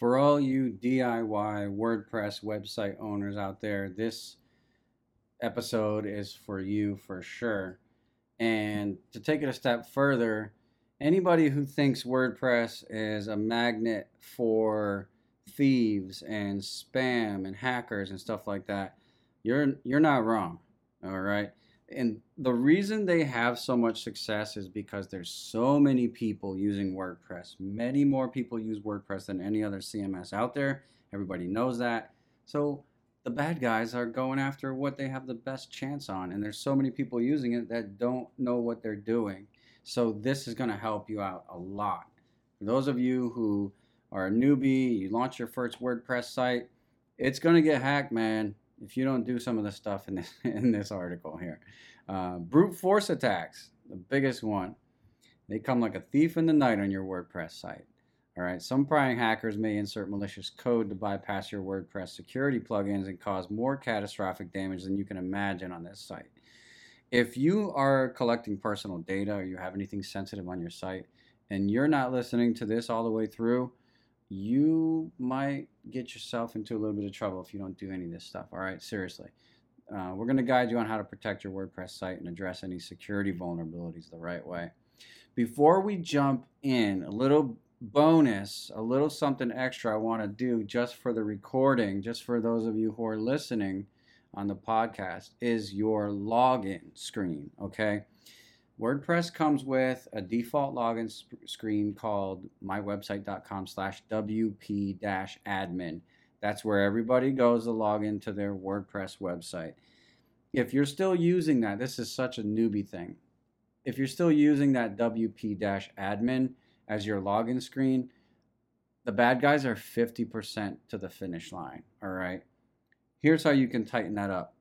For all you DIY WordPress website owners out there, this episode is for you for sure. And to take it a step further, anybody who thinks WordPress is a magnet for thieves and spam and hackers and stuff like that, you're you're not wrong. All right. And the reason they have so much success is because there's so many people using WordPress. Many more people use WordPress than any other CMS out there. Everybody knows that. So the bad guys are going after what they have the best chance on. And there's so many people using it that don't know what they're doing. So this is going to help you out a lot. For those of you who are a newbie, you launch your first WordPress site, it's going to get hacked, man, if you don't do some of the stuff in this, in this article here. Uh, brute force attacks, the biggest one. They come like a thief in the night on your WordPress site. All right, some prying hackers may insert malicious code to bypass your WordPress security plugins and cause more catastrophic damage than you can imagine on this site. If you are collecting personal data or you have anything sensitive on your site and you're not listening to this all the way through, you might get yourself into a little bit of trouble if you don't do any of this stuff. All right, seriously. Uh, we're going to guide you on how to protect your WordPress site and address any security vulnerabilities the right way. Before we jump in, a little bonus, a little something extra I want to do just for the recording, just for those of you who are listening on the podcast, is your login screen. Okay. WordPress comes with a default login sp- screen called mywebsite.com slash WP admin. That's where everybody goes to log into their WordPress website. If you're still using that, this is such a newbie thing. If you're still using that WP admin, as your login screen, the bad guys are 50% to the finish line. All right. Here's how you can tighten that up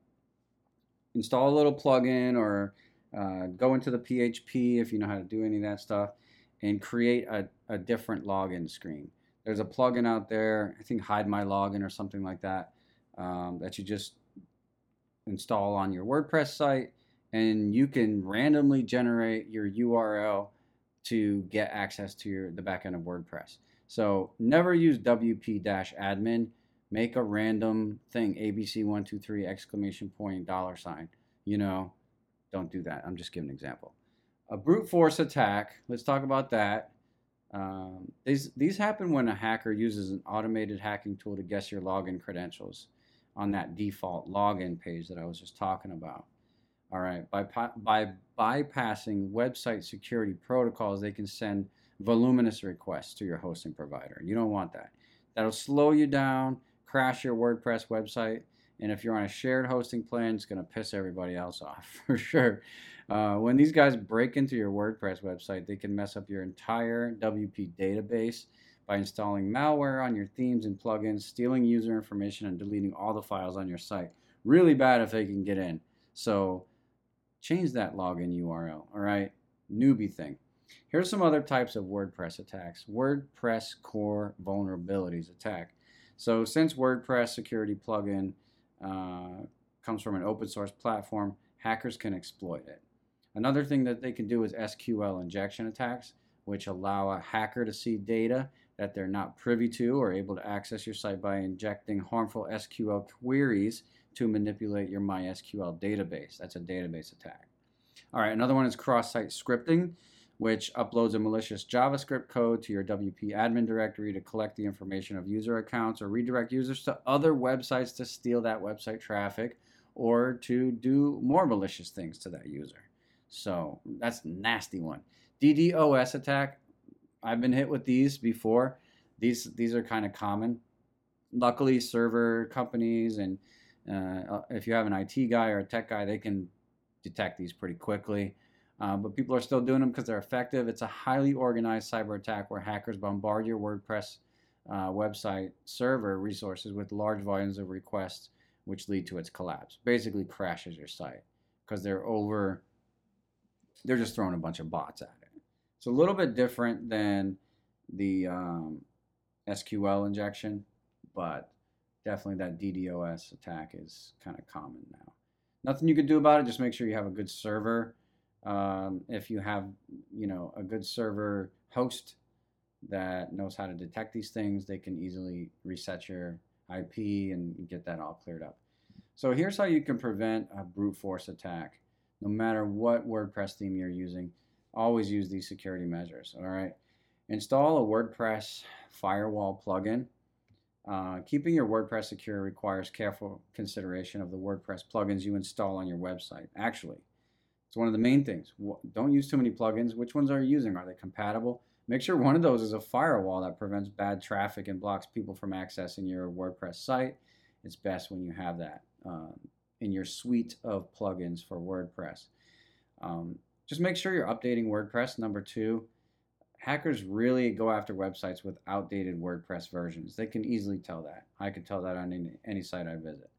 install a little plugin or uh, go into the PHP if you know how to do any of that stuff and create a, a different login screen. There's a plugin out there, I think Hide My Login or something like that, um, that you just install on your WordPress site and you can randomly generate your URL to get access to your the backend of WordPress. So never use WP-admin. Make a random thing, ABC123 exclamation point dollar sign. You know, don't do that. I'm just giving an example. A brute force attack. Let's talk about that. Um, these these happen when a hacker uses an automated hacking tool to guess your login credentials on that default login page that I was just talking about. All right, by, by bypassing website security protocols, they can send voluminous requests to your hosting provider. You don't want that. That'll slow you down, crash your WordPress website, and if you're on a shared hosting plan, it's going to piss everybody else off for sure. Uh, when these guys break into your WordPress website, they can mess up your entire WP database by installing malware on your themes and plugins, stealing user information, and deleting all the files on your site. Really bad if they can get in. So change that login URL. All right, newbie thing. Here's some other types of WordPress attacks. WordPress core vulnerabilities attack. So since WordPress security plugin uh, comes from an open source platform, hackers can exploit it. Another thing that they can do is SQL injection attacks, which allow a hacker to see data that they're not privy to or able to access your site by injecting harmful SQL queries to manipulate your MySQL database. That's a database attack. All right, another one is cross site scripting, which uploads a malicious JavaScript code to your WP admin directory to collect the information of user accounts or redirect users to other websites to steal that website traffic or to do more malicious things to that user. So that's nasty one. DDoS attack. I've been hit with these before. These these are kind of common. Luckily, server companies and uh, if you have an IT guy or a tech guy, they can detect these pretty quickly. Uh, but people are still doing them because they're effective. It's a highly organized cyber attack where hackers bombard your WordPress uh, website server resources with large volumes of requests, which lead to its collapse. Basically, crashes your site because they're over. They're just throwing a bunch of bots at it. It's a little bit different than the um, SQL injection, but definitely that DDoS attack is kind of common now. Nothing you can do about it. Just make sure you have a good server. Um, if you have, you know, a good server host, that knows how to detect these things, they can easily reset your IP and get that all cleared up. So here's how you can prevent a brute force attack. No matter what WordPress theme you're using, always use these security measures. All right. Install a WordPress firewall plugin. Uh, keeping your WordPress secure requires careful consideration of the WordPress plugins you install on your website. Actually, it's one of the main things. Don't use too many plugins. Which ones are you using? Are they compatible? Make sure one of those is a firewall that prevents bad traffic and blocks people from accessing your WordPress site. It's best when you have that um, in your suite of plugins for WordPress. Um, just make sure you're updating WordPress. Number two, hackers really go after websites with outdated WordPress versions. They can easily tell that. I can tell that on any, any site I visit.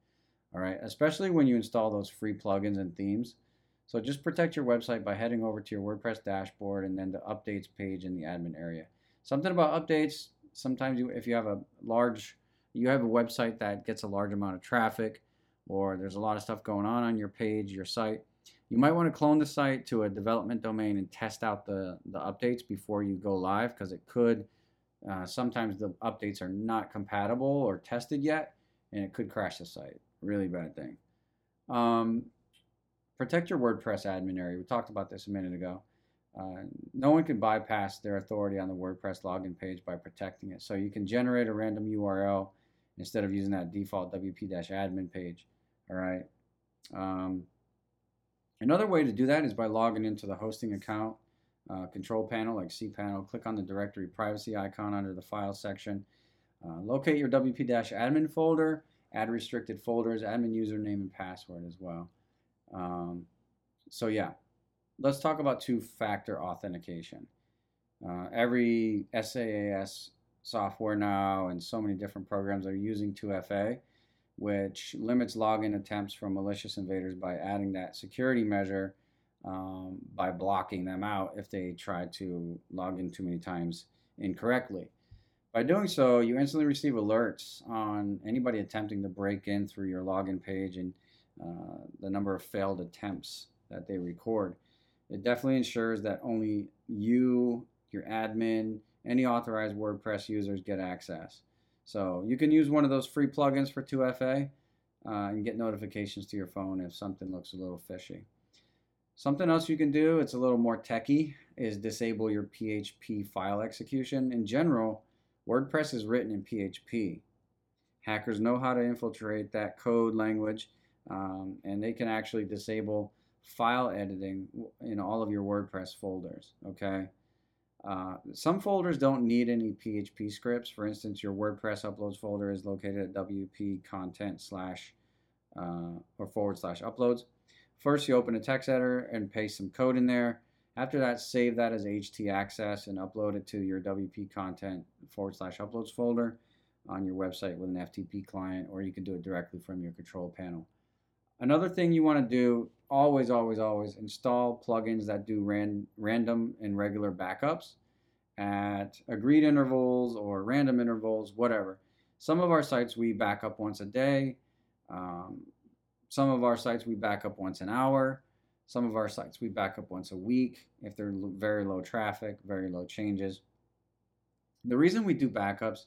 All right, especially when you install those free plugins and themes. So just protect your website by heading over to your WordPress dashboard and then the updates page in the admin area. Something about updates, sometimes you, if you have a large, you have a website that gets a large amount of traffic or there's a lot of stuff going on on your page, your site, you might want to clone the site to a development domain and test out the, the updates before you go live because it could, uh, sometimes the updates are not compatible or tested yet and it could crash the site. Really bad thing. Um, protect your WordPress admin area. We talked about this a minute ago. Uh, no one can bypass their authority on the WordPress login page by protecting it. So you can generate a random URL instead of using that default WP-admin page. All right. Um, Another way to do that is by logging into the hosting account uh, control panel like cPanel. Click on the directory privacy icon under the file section. Uh, locate your WP-admin folder, add restricted folders, admin username and password as well. Um, so yeah, let's talk about two-factor authentication. Uh, every SaaS software now and so many different programs are using 2FA which limits login attempts from malicious invaders by adding that security measure um, by blocking them out if they try to log in too many times incorrectly. By doing so, you instantly receive alerts on anybody attempting to break in through your login page and the number of failed attempts that they record. It definitely ensures that only you, your admin, any authorized WordPress users get access. So you can use one of those free plugins for 2FA uh, and get notifications to your phone if something looks a little fishy. Something else you can do, it's a little more techy, is disable your PHP file execution. In general, WordPress is written in PHP. Hackers know how to infiltrate that code language, um, and they can actually disable file editing in all of your WordPress folders. Okay, uh, some folders don't need any PHP scripts. For instance, your WordPress uploads folder is located at WP content slash uh, or forward slash uploads. First, you open a text editor and paste some code in there. After that, save that as htaccess and upload it to your WP content forward slash uploads folder on your website with an FTP client, or you can do it directly from your control panel. Another thing you want to do always, always, always install plugins that do ran, random and regular backups at agreed intervals or random intervals, whatever. Some of our sites we back up once a day. Um, some of our sites we back up once an hour. Some of our sites we back up once a week if they're very low traffic, very low changes. The reason we do backups,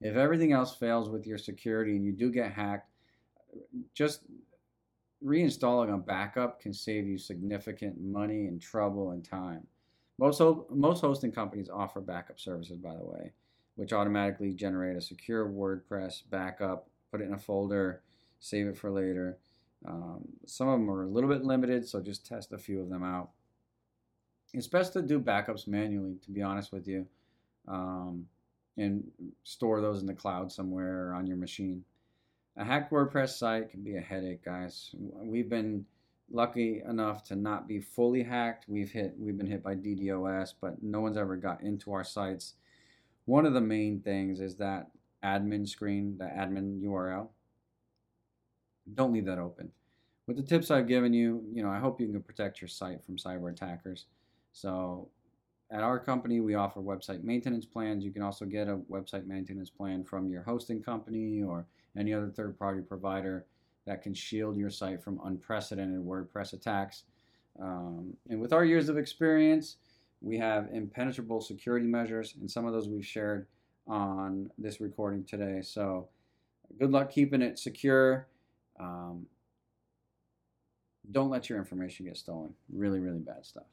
if everything else fails with your security and you do get hacked, just reinstalling a backup can save you significant money and trouble and time. Most, most hosting companies offer backup services, by the way, which automatically generate a secure WordPress backup, put it in a folder, save it for later. Um, some of them are a little bit limited, so just test a few of them out. It's best to do backups manually, to be honest with you, um, and store those in the cloud somewhere or on your machine. A hacked WordPress site can be a headache, guys. We've been lucky enough to not be fully hacked. We've hit we've been hit by DDoS, but no one's ever got into our sites. One of the main things is that admin screen, the admin URL. Don't leave that open. With the tips I've given you, you know, I hope you can protect your site from cyber attackers. So at our company, we offer website maintenance plans. You can also get a website maintenance plan from your hosting company or any other third party provider that can shield your site from unprecedented WordPress attacks. Um, and with our years of experience, We have impenetrable security measures, and some of those we've shared on this recording today. So, good luck keeping it secure. Um, don't let your information get stolen. Really, really bad stuff.